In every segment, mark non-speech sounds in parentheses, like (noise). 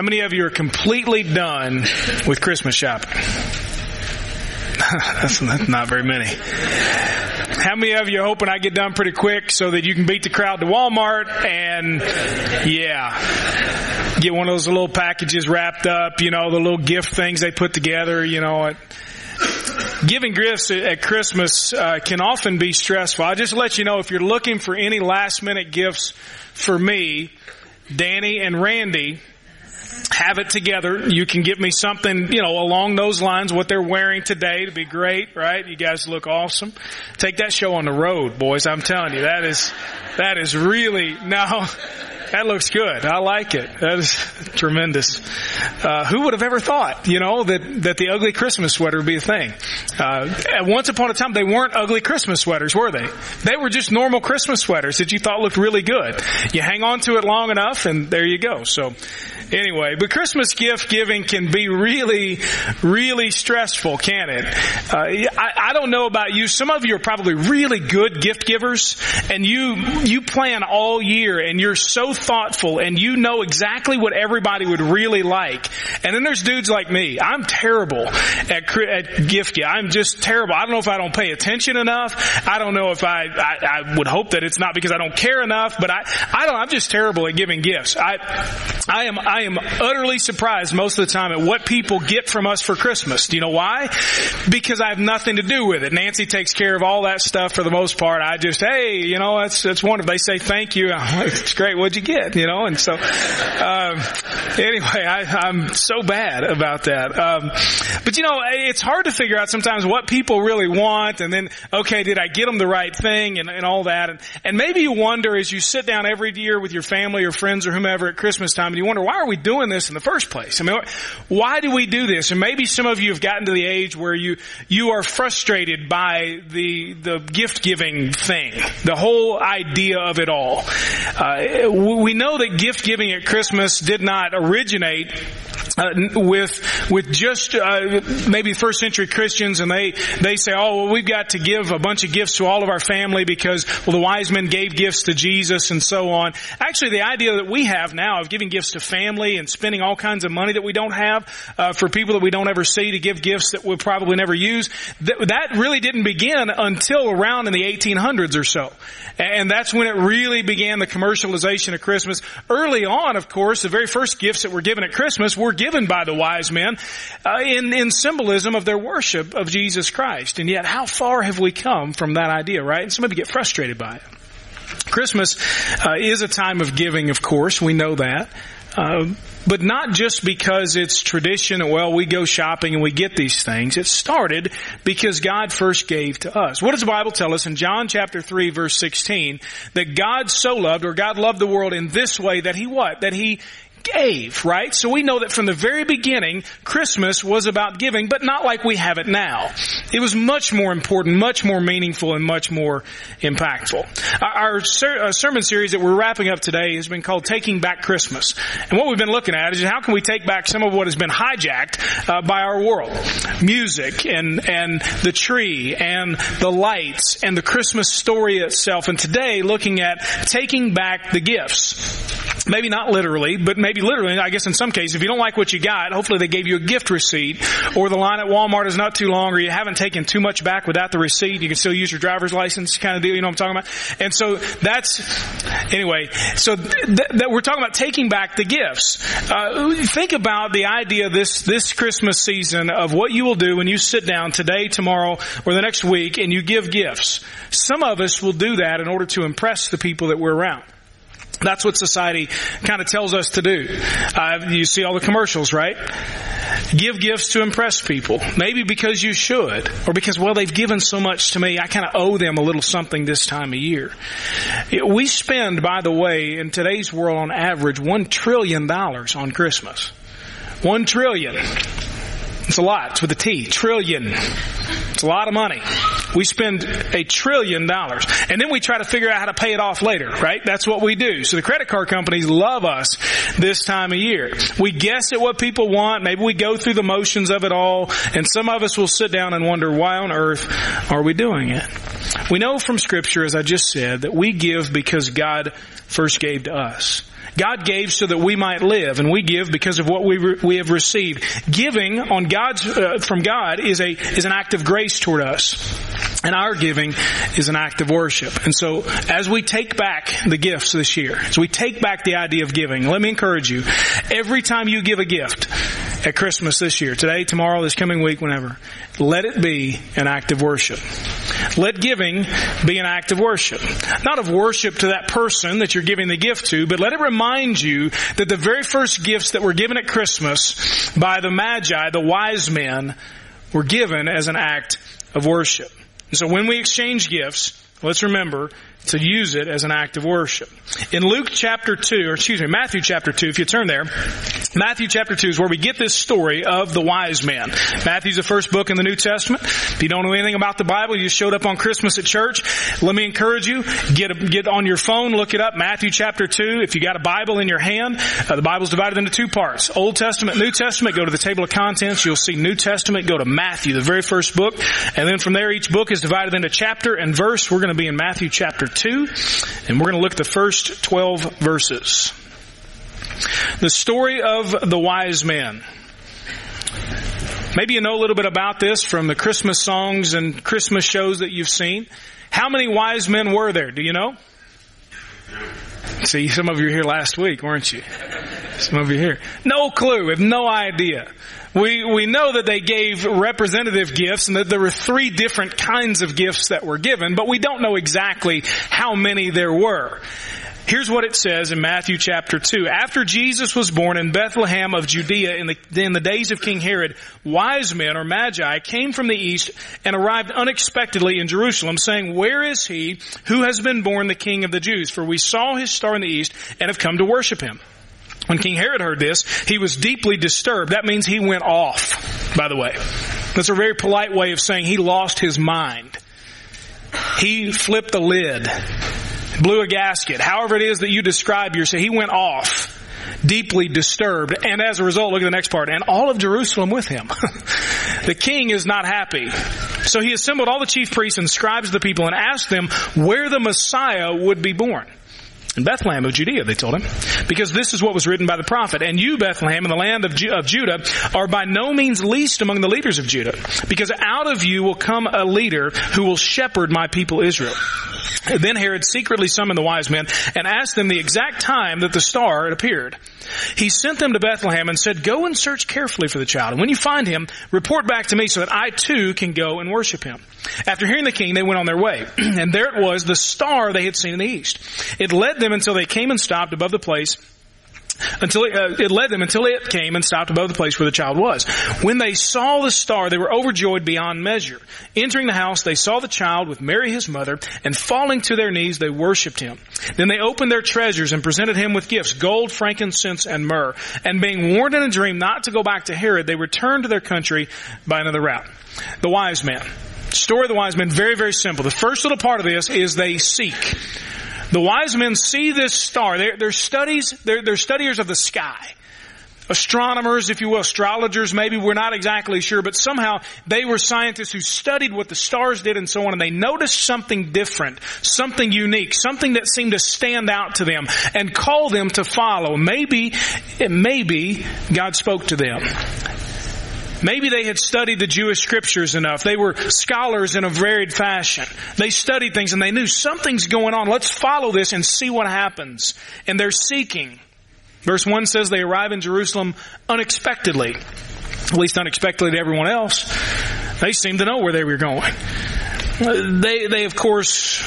How many of you are completely done with Christmas shopping? (laughs) that's, not very many. How many of you are hoping I get done pretty quick so that you can beat the crowd to Walmart and yeah, get one of those little packages wrapped up, you know, the little gift things they put together, you know, Giving gifts at Christmas uh, can often be stressful. I'll just let you know if you're looking for any last minute gifts for me, Danny and Randy have it together. You can give me something, you know, along those lines, what they're wearing today to be great, right? You guys look awesome. Take that show on the road, boys. I'm telling you, that is, that is really, (laughs) now, that looks good. I like it. That is (laughs) tremendous. Uh, who would have ever thought, you know, that, that the ugly Christmas sweater would be a thing? Uh, once upon a time, they weren't ugly Christmas sweaters, were they? They were just normal Christmas sweaters that you thought looked really good. You hang on to it long enough and there you go. So, anyway, but Christmas gift giving can be really, really stressful, can it? Uh, I, I don't know about you. Some of you are probably really good gift givers and you, you plan all year and you're so thoughtful and you know exactly what everybody would really like. And then there's dudes like me. I'm terrible at, at gift giving. I'm just terrible. I don't know if I don't pay attention enough. I don't know if I, I, I would hope that it's not because I don't care enough, but I, I don't, I'm just terrible at giving gifts. I, I am, I am utterly surprised most of the time at what people get from us for Christmas. Do you know why? Because I have nothing to do with it. Nancy takes care of all that stuff for the most part. I just, hey, you know, that's, that's wonderful. They say thank you. (laughs) it's great. What'd you get? You know, and so, um, anyway, I, am so bad about that. Um, but you know, it's hard to figure out sometimes what people really want and then, okay, did I get them the right thing and, and all that? And, and maybe you wonder as you sit down every year with your family or friends or whomever at Christmas time and you wonder, why are we doing this in the first place? I mean, why do we do this? And maybe some of you have gotten to the age where you, you are frustrated by the, the gift giving thing, the whole idea of it all. Uh, we know that gift giving at Christmas did not originate uh, with with just uh, maybe first century Christians, and they they say, oh, well, we've got to give a bunch of gifts to all of our family because well, the wise men gave gifts to Jesus and so on. Actually, the idea that we have now of giving gifts to family and spending all kinds of money that we don't have uh, for people that we don't ever see to give gifts that we'll probably never use, that, that really didn't begin until around in the 1800s or so, and that's when it really began the commercialization of Christmas. Early on, of course, the very first gifts that were given at Christmas were given by the wise men uh, in, in symbolism of their worship of Jesus Christ. And yet, how far have we come from that idea, right? And some of you get frustrated by it. Christmas uh, is a time of giving, of course. We know that. Uh, but not just because it's tradition, well, we go shopping and we get these things. It started because God first gave to us. What does the Bible tell us in John chapter 3 verse 16? That God so loved, or God loved the world in this way that He what? That He gave, right? So we know that from the very beginning, Christmas was about giving, but not like we have it now. It was much more important, much more meaningful, and much more impactful. Our uh, sermon series that we're wrapping up today has been called Taking Back Christmas. And what we've been looking at is how can we take back some of what has been hijacked uh, by our world? Music and, and the tree and the lights and the Christmas story itself. And today looking at taking back the gifts. Maybe not literally, but maybe literally. I guess in some cases, if you don't like what you got, hopefully they gave you a gift receipt, or the line at Walmart is not too long, or you haven't taken too much back without the receipt. You can still use your driver's license kind of deal. You know what I'm talking about? And so that's anyway. So th- that we're talking about taking back the gifts. Uh, think about the idea this this Christmas season of what you will do when you sit down today, tomorrow, or the next week, and you give gifts. Some of us will do that in order to impress the people that we're around. That's what society kind of tells us to do. Uh, you see all the commercials, right? Give gifts to impress people. Maybe because you should, or because, well, they've given so much to me, I kind of owe them a little something this time of year. We spend, by the way, in today's world on average, one trillion dollars on Christmas. One trillion. It's a lot. It's with a T. Trillion. It's a lot of money. We spend a trillion dollars. And then we try to figure out how to pay it off later, right? That's what we do. So the credit card companies love us this time of year. We guess at what people want. Maybe we go through the motions of it all. And some of us will sit down and wonder, why on earth are we doing it? We know from scripture, as I just said, that we give because God first gave to us. God gave so that we might live, and we give because of what we re- we have received. Giving on God's uh, from God is a is an act of grace toward us, and our giving is an act of worship. And so, as we take back the gifts this year, as we take back the idea of giving, let me encourage you: every time you give a gift at Christmas this year, today, tomorrow, this coming week, whenever, let it be an act of worship. Let giving be an act of worship. Not of worship to that person that you're giving the gift to, but let it remind you that the very first gifts that were given at Christmas by the Magi, the wise men, were given as an act of worship. And so when we exchange gifts, let's remember to use it as an act of worship. In Luke chapter 2, or excuse me, Matthew chapter 2, if you turn there, Matthew chapter 2 is where we get this story of the wise man. Matthew's the first book in the New Testament. If you don't know anything about the Bible, you showed up on Christmas at church, let me encourage you, get, a, get on your phone, look it up, Matthew chapter 2. If you got a Bible in your hand, uh, the Bible's divided into two parts. Old Testament, New Testament, go to the table of contents, you'll see New Testament, go to Matthew, the very first book, and then from there each book is divided into chapter and verse. We're going to be in Matthew chapter 2, and we're going to look at the first 12 verses. The story of the wise man. Maybe you know a little bit about this from the Christmas songs and Christmas shows that you've seen. How many wise men were there? Do you know? See, some of you were here last week, weren't you? Of you here. No clue. Have no idea. We, we know that they gave representative gifts and that there were three different kinds of gifts that were given, but we don't know exactly how many there were. Here's what it says in Matthew chapter 2. After Jesus was born in Bethlehem of Judea in the, in the days of King Herod, wise men or magi came from the east and arrived unexpectedly in Jerusalem saying, where is he who has been born the king of the Jews? For we saw his star in the east and have come to worship him. When King Herod heard this, he was deeply disturbed. That means he went off, by the way. That's a very polite way of saying he lost his mind. He flipped the lid, blew a gasket. However it is that you describe yourself, he went off deeply disturbed. And as a result, look at the next part, and all of Jerusalem with him. (laughs) the king is not happy. So he assembled all the chief priests and scribes of the people and asked them where the Messiah would be born. In Bethlehem of Judea, they told him, because this is what was written by the prophet. And you, Bethlehem, in the land of, Ju- of, Judah, are by no means least among the leaders of Judah, because out of you will come a leader who will shepherd my people Israel. Then Herod secretly summoned the wise men and asked them the exact time that the star had appeared. He sent them to Bethlehem and said, go and search carefully for the child. And when you find him, report back to me so that I too can go and worship him. After hearing the king, they went on their way. (clears throat) and there it was, the star they had seen in the east. It led them until they came and stopped above the place until it, uh, it, led them until it came and stopped above the place where the child was. When they saw the star, they were overjoyed beyond measure. Entering the house, they saw the child with Mary his mother, and falling to their knees, they worshipped him. Then they opened their treasures and presented him with gifts, gold, frankincense, and myrrh. And being warned in a dream not to go back to Herod, they returned to their country by another route. The wise men. Story of the wise men, very, very simple. The first little part of this is they seek. The wise men see this star. They're, they're studies, they're, they're studiers of the sky. Astronomers, if you will, astrologers, maybe we're not exactly sure, but somehow they were scientists who studied what the stars did and so on, and they noticed something different, something unique, something that seemed to stand out to them and call them to follow. Maybe, maybe God spoke to them. Maybe they had studied the Jewish scriptures enough. They were scholars in a varied fashion. They studied things and they knew something's going on. Let's follow this and see what happens. And they're seeking. Verse 1 says they arrive in Jerusalem unexpectedly. At least unexpectedly to everyone else. They seem to know where they were going. They, they of course,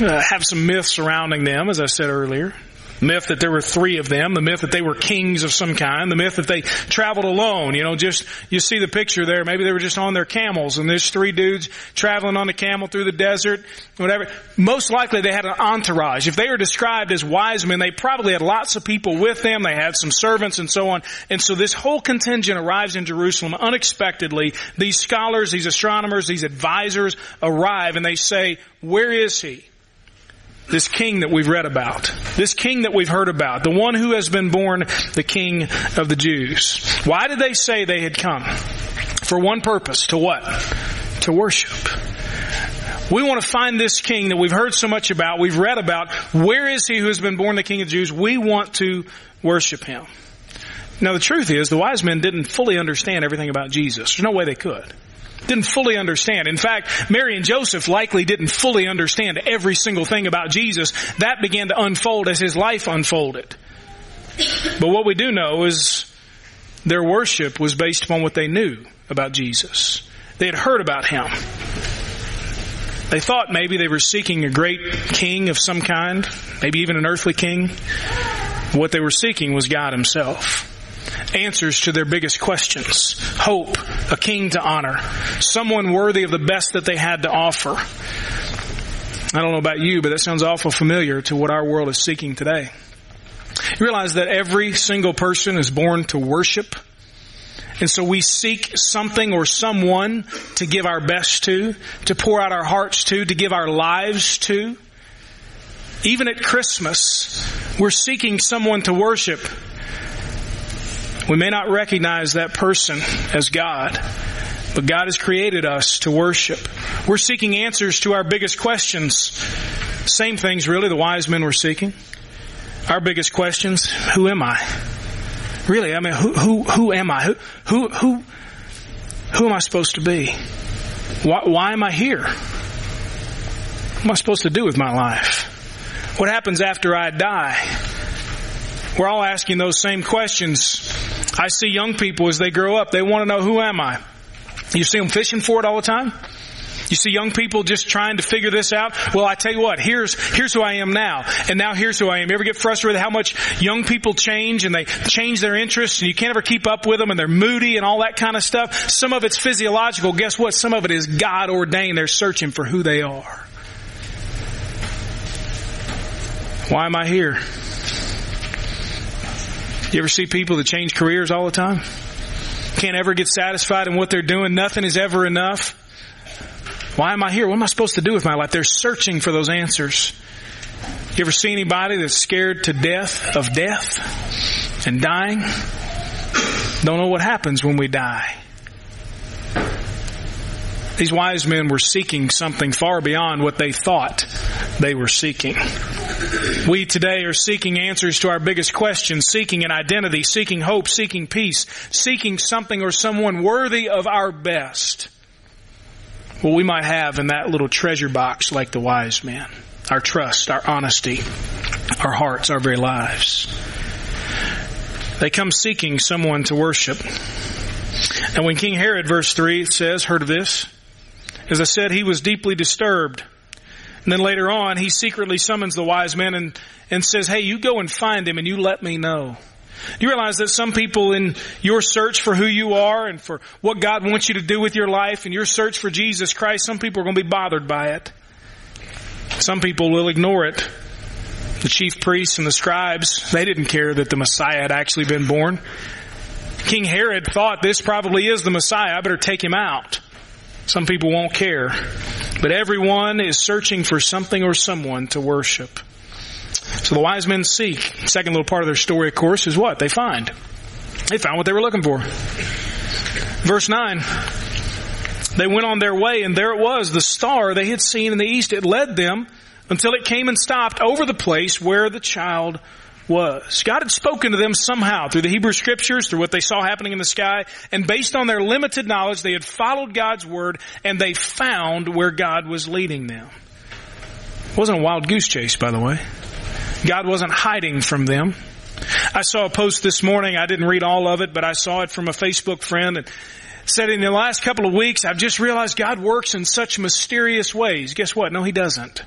uh, have some myths surrounding them, as I said earlier myth that there were three of them, the myth that they were kings of some kind, the myth that they traveled alone. You know, just, you see the picture there. Maybe they were just on their camels and there's three dudes traveling on a camel through the desert, whatever. Most likely they had an entourage. If they were described as wise men, they probably had lots of people with them. They had some servants and so on. And so this whole contingent arrives in Jerusalem unexpectedly. These scholars, these astronomers, these advisors arrive and they say, where is he? this king that we've read about, this king that we've heard about, the one who has been born the king of the Jews. Why did they say they had come? For one purpose, to what? To worship. We want to find this king that we've heard so much about, we've read about. Where is he who has been born the king of the Jews? We want to worship him. Now the truth is, the wise men didn't fully understand everything about Jesus. There's no way they could. Didn't fully understand. In fact, Mary and Joseph likely didn't fully understand every single thing about Jesus. That began to unfold as his life unfolded. But what we do know is their worship was based upon what they knew about Jesus. They had heard about him. They thought maybe they were seeking a great king of some kind, maybe even an earthly king. What they were seeking was God himself answers to their biggest questions. Hope, a king to honor, someone worthy of the best that they had to offer. I don't know about you, but that sounds awful familiar to what our world is seeking today. You realize that every single person is born to worship. And so we seek something or someone to give our best to, to pour out our hearts to, to give our lives to. Even at Christmas, we're seeking someone to worship. We may not recognize that person as God, but God has created us to worship. We're seeking answers to our biggest questions. Same things really the wise men were seeking. Our biggest questions, who am I? Really, I mean, who, who, who am I? Who, who, who, who am I supposed to be? Why, why am I here? What am I supposed to do with my life? What happens after I die? We're all asking those same questions. I see young people as they grow up, they want to know who am I? You see them fishing for it all the time? You see young people just trying to figure this out. Well, I tell you what, here's, here's who I am now. And now here's who I am. You ever get frustrated how much young people change and they change their interests and you can't ever keep up with them and they're moody and all that kind of stuff? Some of it's physiological. Guess what? Some of it is God ordained. They're searching for who they are. Why am I here? You ever see people that change careers all the time? Can't ever get satisfied in what they're doing. Nothing is ever enough. Why am I here? What am I supposed to do with my life? They're searching for those answers. You ever see anybody that's scared to death of death and dying? Don't know what happens when we die. These wise men were seeking something far beyond what they thought they were seeking. We today are seeking answers to our biggest questions, seeking an identity, seeking hope, seeking peace, seeking something or someone worthy of our best. What we might have in that little treasure box like the wise man. Our trust, our honesty, our hearts, our very lives. They come seeking someone to worship. And when King Herod, verse 3 says, heard of this? As I said, he was deeply disturbed. And then later on, he secretly summons the wise men and, and says, hey, you go and find him and you let me know. Do you realize that some people in your search for who you are and for what God wants you to do with your life and your search for Jesus Christ, some people are going to be bothered by it. Some people will ignore it. The chief priests and the scribes, they didn't care that the Messiah had actually been born. King Herod thought this probably is the Messiah. I better take him out. Some people won't care. But everyone is searching for something or someone to worship. So the wise men seek. Second little part of their story, of course, is what? They find. They found what they were looking for. Verse 9. They went on their way and there it was, the star they had seen in the east. It led them until it came and stopped over the place where the child was. God had spoken to them somehow through the Hebrew scriptures, through what they saw happening in the sky, and based on their limited knowledge, they had followed God's word and they found where God was leading them. It wasn't a wild goose chase, by the way. God wasn't hiding from them. I saw a post this morning. I didn't read all of it, but I saw it from a Facebook friend and said in the last couple of weeks, I've just realized God works in such mysterious ways. Guess what? No, He doesn't.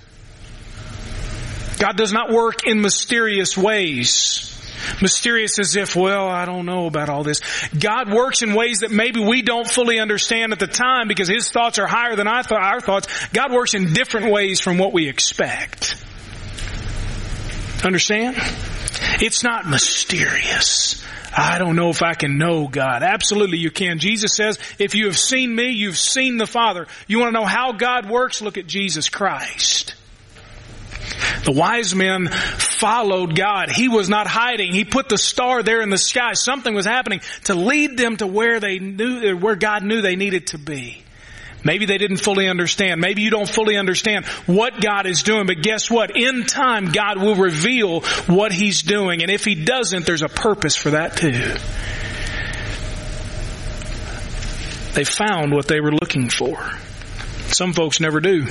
God does not work in mysterious ways. Mysterious as if, well, I don't know about all this. God works in ways that maybe we don't fully understand at the time because His thoughts are higher than our thoughts. God works in different ways from what we expect. Understand? It's not mysterious. I don't know if I can know God. Absolutely you can. Jesus says, if you have seen me, you've seen the Father. You want to know how God works? Look at Jesus Christ. The wise men followed God. He was not hiding. He put the star there in the sky. Something was happening to lead them to where they knew, where God knew they needed to be. Maybe they didn't fully understand. Maybe you don't fully understand what God is doing, but guess what? In time, God will reveal what He's doing. And if He doesn't, there's a purpose for that too. They found what they were looking for. Some folks never do.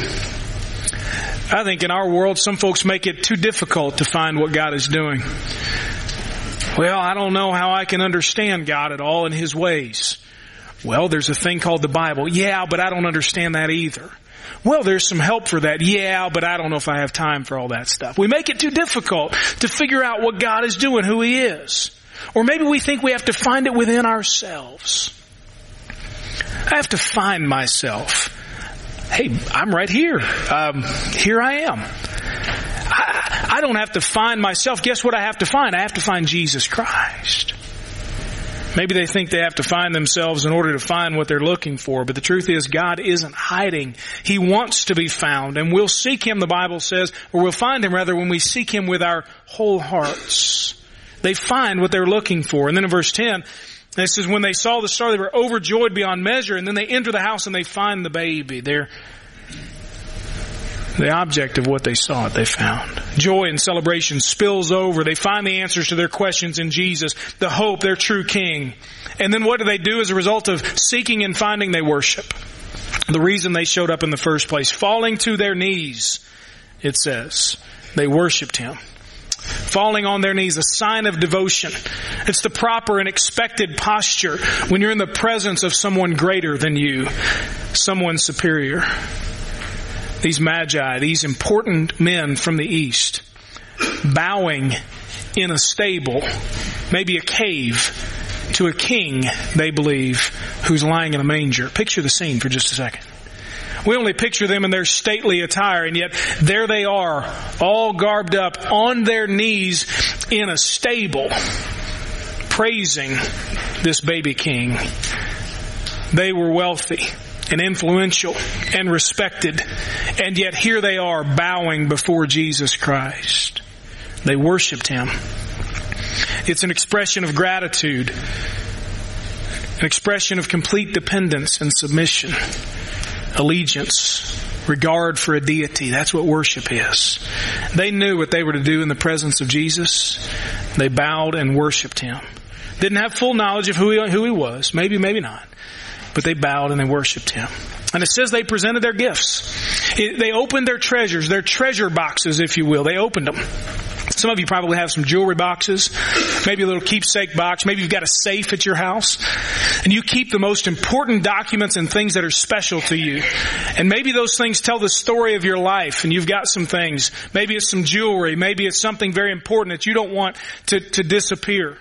I think in our world, some folks make it too difficult to find what God is doing. Well, I don't know how I can understand God at all in His ways. Well, there's a thing called the Bible. Yeah, but I don't understand that either. Well, there's some help for that. Yeah, but I don't know if I have time for all that stuff. We make it too difficult to figure out what God is doing, who He is. Or maybe we think we have to find it within ourselves. I have to find myself. Hey, I'm right here. Um, here I am. I, I don't have to find myself. Guess what I have to find? I have to find Jesus Christ. Maybe they think they have to find themselves in order to find what they're looking for, but the truth is God isn't hiding. He wants to be found, and we'll seek Him, the Bible says, or we'll find Him rather when we seek Him with our whole hearts. They find what they're looking for. And then in verse 10, it says, when they saw the star, they were overjoyed beyond measure, and then they enter the house and they find the baby. They're the object of what they sought, they found. Joy and celebration spills over. They find the answers to their questions in Jesus, the hope, their true King. And then what do they do as a result of seeking and finding? They worship. The reason they showed up in the first place, falling to their knees, it says. They worshiped Him. Falling on their knees, a sign of devotion. It's the proper and expected posture when you're in the presence of someone greater than you, someone superior these magi, these important men from the east, bowing in a stable, maybe a cave, to a king, they believe, who's lying in a manger. Picture the scene for just a second. We only picture them in their stately attire, and yet there they are, all garbed up on their knees in a stable, praising this baby king. They were wealthy and influential and respected. And yet here they are bowing before Jesus Christ. They worshiped Him. It's an expression of gratitude, an expression of complete dependence and submission, allegiance, regard for a deity. That's what worship is. They knew what they were to do in the presence of Jesus. They bowed and worshiped Him. Didn't have full knowledge of who he, who he was. Maybe, maybe not but they bowed and they worshiped him. And it says they presented their gifts. It, they opened their treasures, their treasure boxes, if you will. They opened them. Some of you probably have some jewelry boxes, maybe a little keepsake box, maybe you've got a safe at your house, and you keep the most important documents and things that are special to you. And maybe those things tell the story of your life, and you've got some things. Maybe it's some jewelry, maybe it's something very important that you don't want to, to disappear.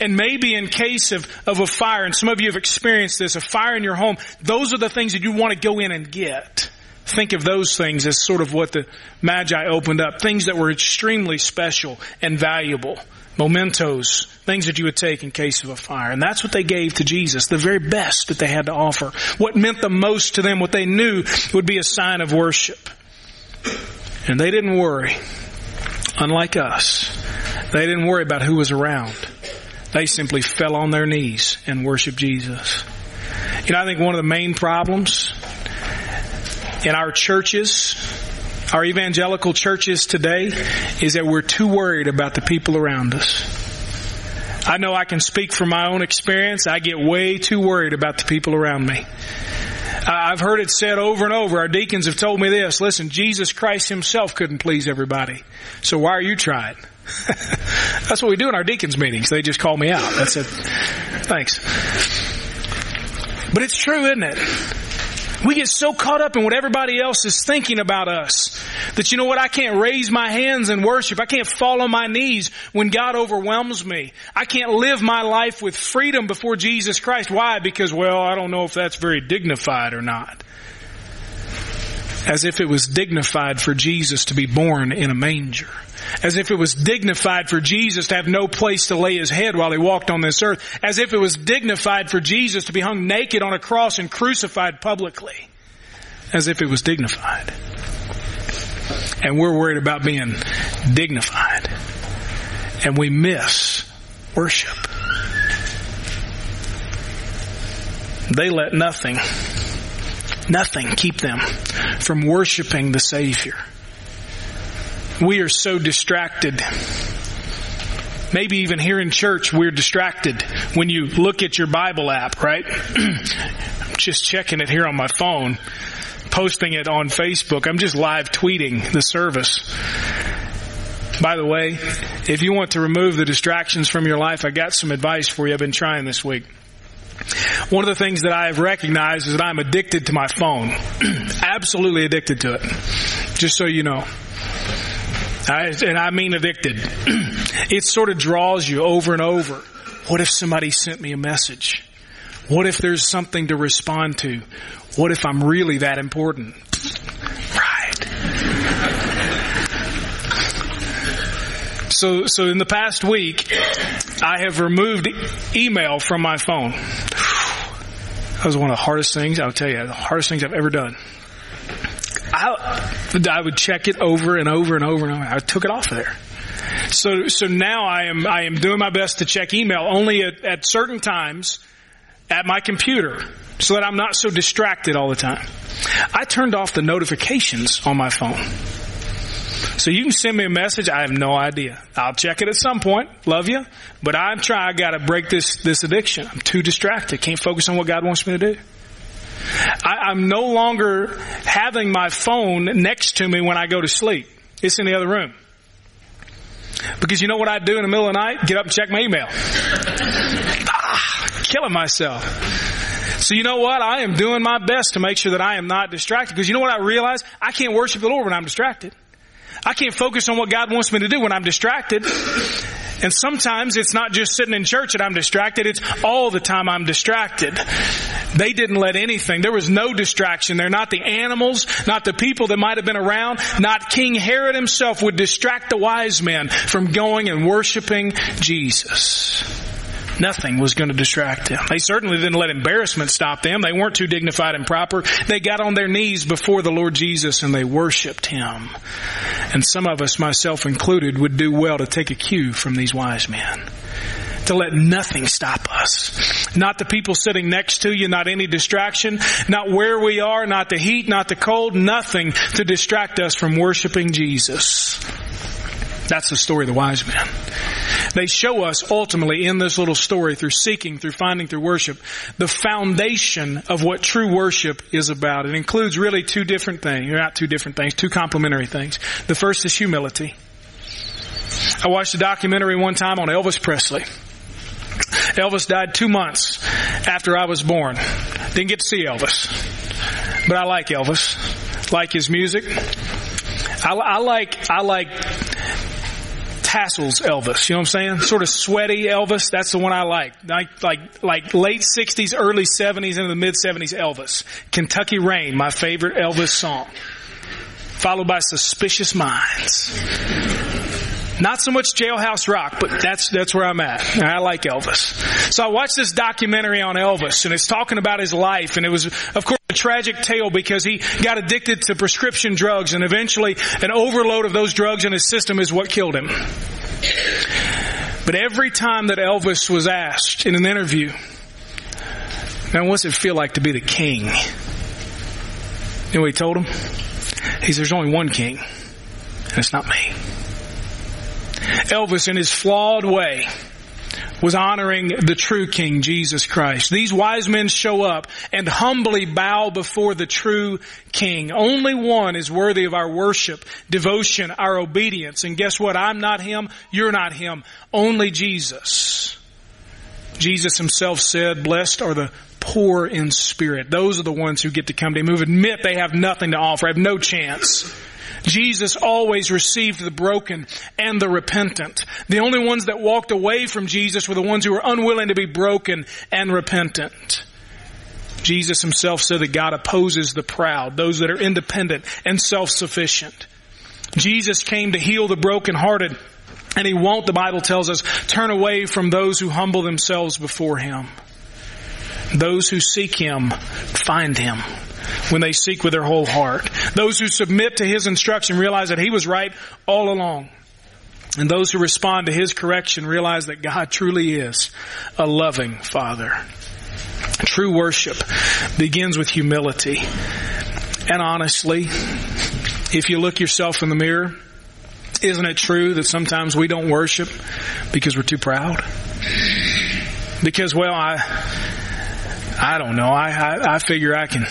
And maybe in case of, of a fire, and some of you have experienced this, a fire in your home, those are the things that you want to go in and get. Think of those things as sort of what the Magi opened up. Things that were extremely special and valuable. Mementos, things that you would take in case of a fire. And that's what they gave to Jesus, the very best that they had to offer. What meant the most to them, what they knew would be a sign of worship. And they didn't worry. Unlike us, they didn't worry about who was around. They simply fell on their knees and worshiped Jesus. You know, I think one of the main problems in our churches, our evangelical churches today, is that we're too worried about the people around us. I know I can speak from my own experience. I get way too worried about the people around me. I've heard it said over and over. Our deacons have told me this. Listen, Jesus Christ himself couldn't please everybody. So why are you trying? (laughs) That's what we do in our deacons meetings. They just call me out. That's it. Thanks. But it's true, isn't it? We get so caught up in what everybody else is thinking about us that you know what? I can't raise my hands and worship. I can't fall on my knees when God overwhelms me. I can't live my life with freedom before Jesus Christ. Why? Because, well, I don't know if that's very dignified or not. As if it was dignified for Jesus to be born in a manger as if it was dignified for Jesus to have no place to lay his head while he walked on this earth, as if it was dignified for Jesus to be hung naked on a cross and crucified publicly, as if it was dignified. And we're worried about being dignified. And we miss worship. They let nothing nothing keep them from worshiping the Savior. We are so distracted. Maybe even here in church, we're distracted when you look at your Bible app, right? I'm (clears throat) just checking it here on my phone, posting it on Facebook. I'm just live tweeting the service. By the way, if you want to remove the distractions from your life, I got some advice for you I've been trying this week. One of the things that I have recognized is that I'm addicted to my phone. (clears throat) Absolutely addicted to it. Just so you know. I, and I mean addicted. (clears throat) it sort of draws you over and over. What if somebody sent me a message? What if there's something to respond to? What if I'm really that important? Right. So, so in the past week, I have removed email from my phone. That was one of the hardest things, I'll tell you, the hardest things I've ever done. I, I would check it over and over and over and over. I took it off of there. So, so now I am, I am doing my best to check email only at, at certain times at my computer so that I'm not so distracted all the time. I turned off the notifications on my phone. So you can send me a message. I have no idea. I'll check it at some point. Love you. But I'm trying, I gotta break this, this addiction. I'm too distracted. Can't focus on what God wants me to do. I, am no longer having my phone next to me when I go to sleep. It's in the other room. Because you know what I do in the middle of the night? Get up and check my email. (laughs) ah, killing myself. So you know what? I am doing my best to make sure that I am not distracted. Because you know what I realize? I can't worship the Lord when I'm distracted. I can't focus on what God wants me to do when I'm distracted. And sometimes it's not just sitting in church that I'm distracted, it's all the time I'm distracted. They didn't let anything. There was no distraction there. Not the animals, not the people that might have been around, not King Herod himself would distract the wise men from going and worshiping Jesus. Nothing was going to distract them. They certainly didn't let embarrassment stop them. They weren't too dignified and proper. They got on their knees before the Lord Jesus and they worshiped Him. And some of us, myself included, would do well to take a cue from these wise men to let nothing stop us. Not the people sitting next to you, not any distraction, not where we are, not the heat, not the cold, nothing to distract us from worshiping Jesus. That's the story of the wise men. They show us ultimately in this little story through seeking, through finding, through worship, the foundation of what true worship is about. It includes really two different things, not two different things, two complementary things. The first is humility. I watched a documentary one time on Elvis Presley. Elvis died two months after I was born. Didn't get to see Elvis. But I like Elvis. Like his music. I, I like, I like tassels Elvis. You know what I'm saying? Sort of sweaty Elvis. That's the one I like. Like, like, like late 60s, early 70s, into the mid 70s Elvis. Kentucky Rain, my favorite Elvis song. Followed by Suspicious Minds. Not so much Jailhouse Rock, but that's, that's where I'm at. I like Elvis. So I watched this documentary on Elvis and it's talking about his life and it was, of course, a tragic tale because he got addicted to prescription drugs and eventually an overload of those drugs in his system is what killed him. But every time that Elvis was asked in an interview, man, what's it feel like to be the king? You know he told him? He says, there's only one king, and it's not me. Elvis, in his flawed way, was honoring the true King, Jesus Christ. These wise men show up and humbly bow before the true King. Only one is worthy of our worship, devotion, our obedience. And guess what? I'm not him. You're not him. Only Jesus. Jesus himself said, blessed are the poor in spirit. Those are the ones who get to come to him, who admit they have nothing to offer, have no chance. Jesus always received the broken and the repentant. The only ones that walked away from Jesus were the ones who were unwilling to be broken and repentant. Jesus himself said that God opposes the proud, those that are independent and self-sufficient. Jesus came to heal the brokenhearted and he won't, the Bible tells us, turn away from those who humble themselves before him. Those who seek him find him when they seek with their whole heart. Those who submit to his instruction realize that he was right all along. And those who respond to his correction realize that God truly is a loving Father. True worship begins with humility. And honestly, if you look yourself in the mirror, isn't it true that sometimes we don't worship because we're too proud? Because, well, I, I don't know. I, I, I figure I can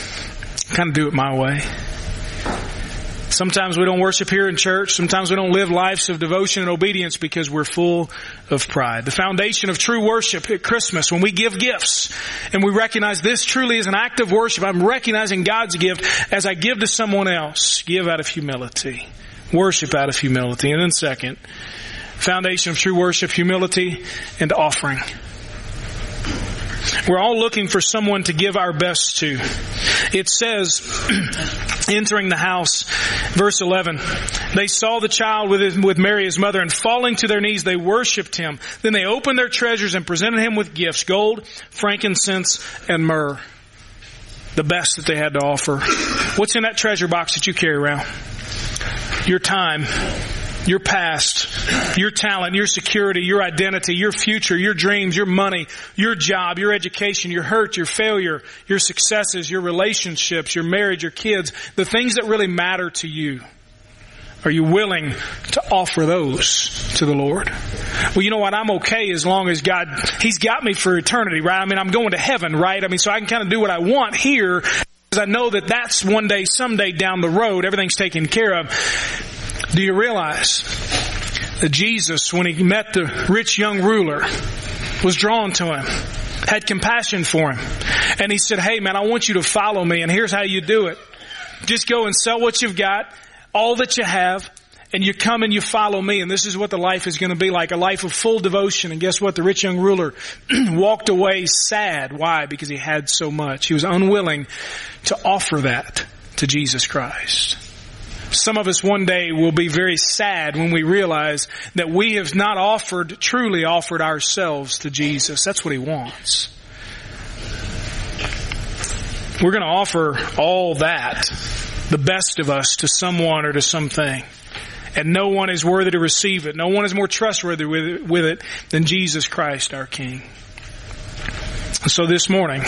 kind of do it my way. Sometimes we don't worship here in church. Sometimes we don't live lives of devotion and obedience because we're full of pride. The foundation of true worship at Christmas, when we give gifts and we recognize this truly is an act of worship, I'm recognizing God's gift as I give to someone else. Give out of humility. Worship out of humility. And then second, foundation of true worship, humility and offering. We're all looking for someone to give our best to. It says, (clears throat) entering the house, verse 11, they saw the child with, his, with Mary, his mother, and falling to their knees, they worshiped him. Then they opened their treasures and presented him with gifts, gold, frankincense, and myrrh. The best that they had to offer. What's in that treasure box that you carry around? Your time your past, your talent, your security, your identity, your future, your dreams, your money, your job, your education, your hurt, your failure, your successes, your relationships, your marriage, your kids, the things that really matter to you. Are you willing to offer those to the Lord? Well, you know what? I'm okay as long as God, He's got me for eternity, right? I mean, I'm going to heaven, right? I mean, so I can kind of do what I want here because I know that that's one day, someday down the road, everything's taken care of. Do you realize that Jesus, when he met the rich young ruler, was drawn to him, had compassion for him, and he said, hey man, I want you to follow me, and here's how you do it. Just go and sell what you've got, all that you have, and you come and you follow me, and this is what the life is going to be like, a life of full devotion. And guess what? The rich young ruler (clears throat) walked away sad. Why? Because he had so much. He was unwilling to offer that to Jesus Christ. Some of us one day will be very sad when we realize that we have not offered, truly offered ourselves to Jesus. That's what He wants. We're going to offer all that, the best of us, to someone or to something. And no one is worthy to receive it. No one is more trustworthy with it, with it than Jesus Christ, our King. So this morning,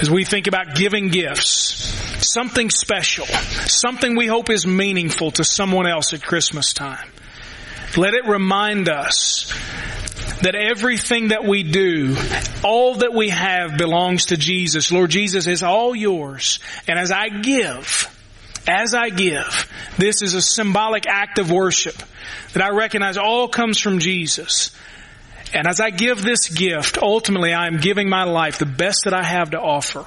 as we think about giving gifts, something special, something we hope is meaningful to someone else at Christmas time. Let it remind us that everything that we do, all that we have belongs to Jesus. Lord Jesus is all yours. And as I give, as I give, this is a symbolic act of worship that I recognize all comes from Jesus. And as I give this gift, ultimately I am giving my life, the best that I have to offer,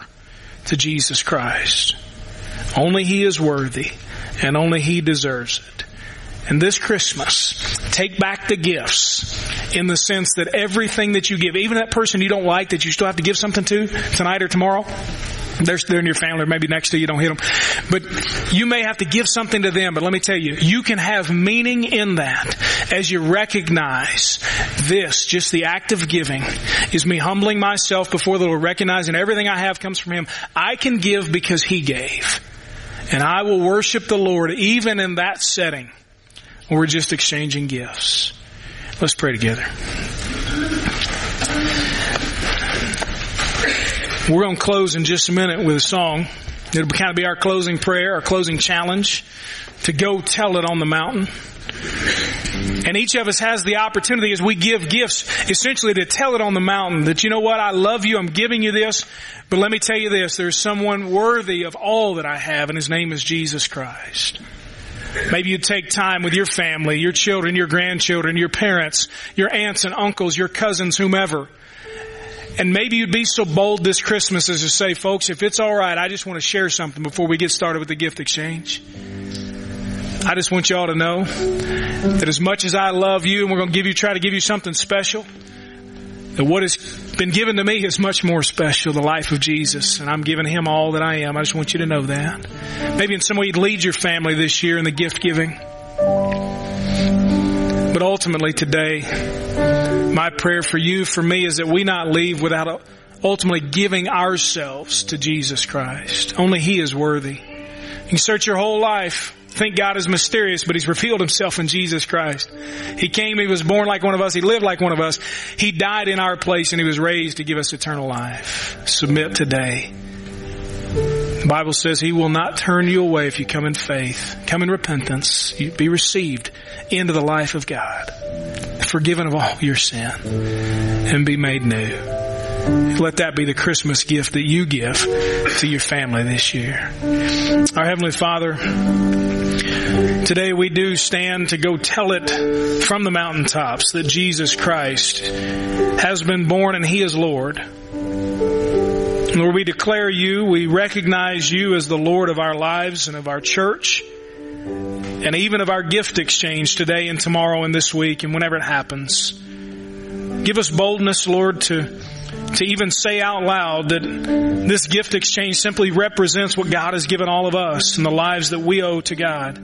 to Jesus Christ. Only He is worthy and only He deserves it. And this Christmas, take back the gifts in the sense that everything that you give, even that person you don't like that you still have to give something to tonight or tomorrow, they're, they're in your family or maybe next to you, don't hit them. But you may have to give something to them, but let me tell you, you can have meaning in that as you recognize this, just the act of giving is me humbling myself before the Lord, recognizing everything I have comes from Him. I can give because He gave. And I will worship the Lord even in that setting we're just exchanging gifts. Let's pray together. We're going to close in just a minute with a song. It'll kind of be our closing prayer, our closing challenge to go tell it on the mountain. And each of us has the opportunity as we give gifts, essentially to tell it on the mountain that, you know what, I love you, I'm giving you this, but let me tell you this, there's someone worthy of all that I have, and his name is Jesus Christ. Maybe you take time with your family, your children, your grandchildren, your parents, your aunts and uncles, your cousins, whomever. And maybe you'd be so bold this Christmas as to say, folks, if it's alright, I just want to share something before we get started with the gift exchange. I just want y'all to know that as much as I love you and we're going to give you, try to give you something special, that what has been given to me is much more special, the life of Jesus, and I'm giving Him all that I am. I just want you to know that. Maybe in some way you'd lead your family this year in the gift giving. But ultimately today, my prayer for you, for me, is that we not leave without ultimately giving ourselves to Jesus Christ. Only He is worthy. You search your whole life think God is mysterious, but He's revealed Himself in Jesus Christ. He came, He was born like one of us, He lived like one of us, He died in our place, and He was raised to give us eternal life. Submit today. The Bible says He will not turn you away if you come in faith, come in repentance, you be received into the life of God, forgiven of all your sin, and be made new. Let that be the Christmas gift that you give to your family this year. Our Heavenly Father, today we do stand to go tell it from the mountaintops that Jesus Christ has been born and He is Lord. Lord, we declare you, we recognize you as the Lord of our lives and of our church, and even of our gift exchange today and tomorrow and this week and whenever it happens. Give us boldness, Lord, to to even say out loud that this gift exchange simply represents what God has given all of us and the lives that we owe to God.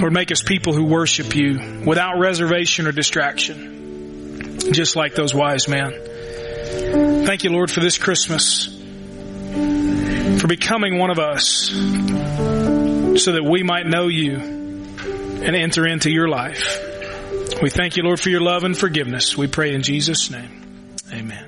Lord, make us people who worship you without reservation or distraction, just like those wise men. Thank you, Lord, for this Christmas, for becoming one of us so that we might know you and enter into your life. We thank you, Lord, for your love and forgiveness. We pray in Jesus' name. Amen.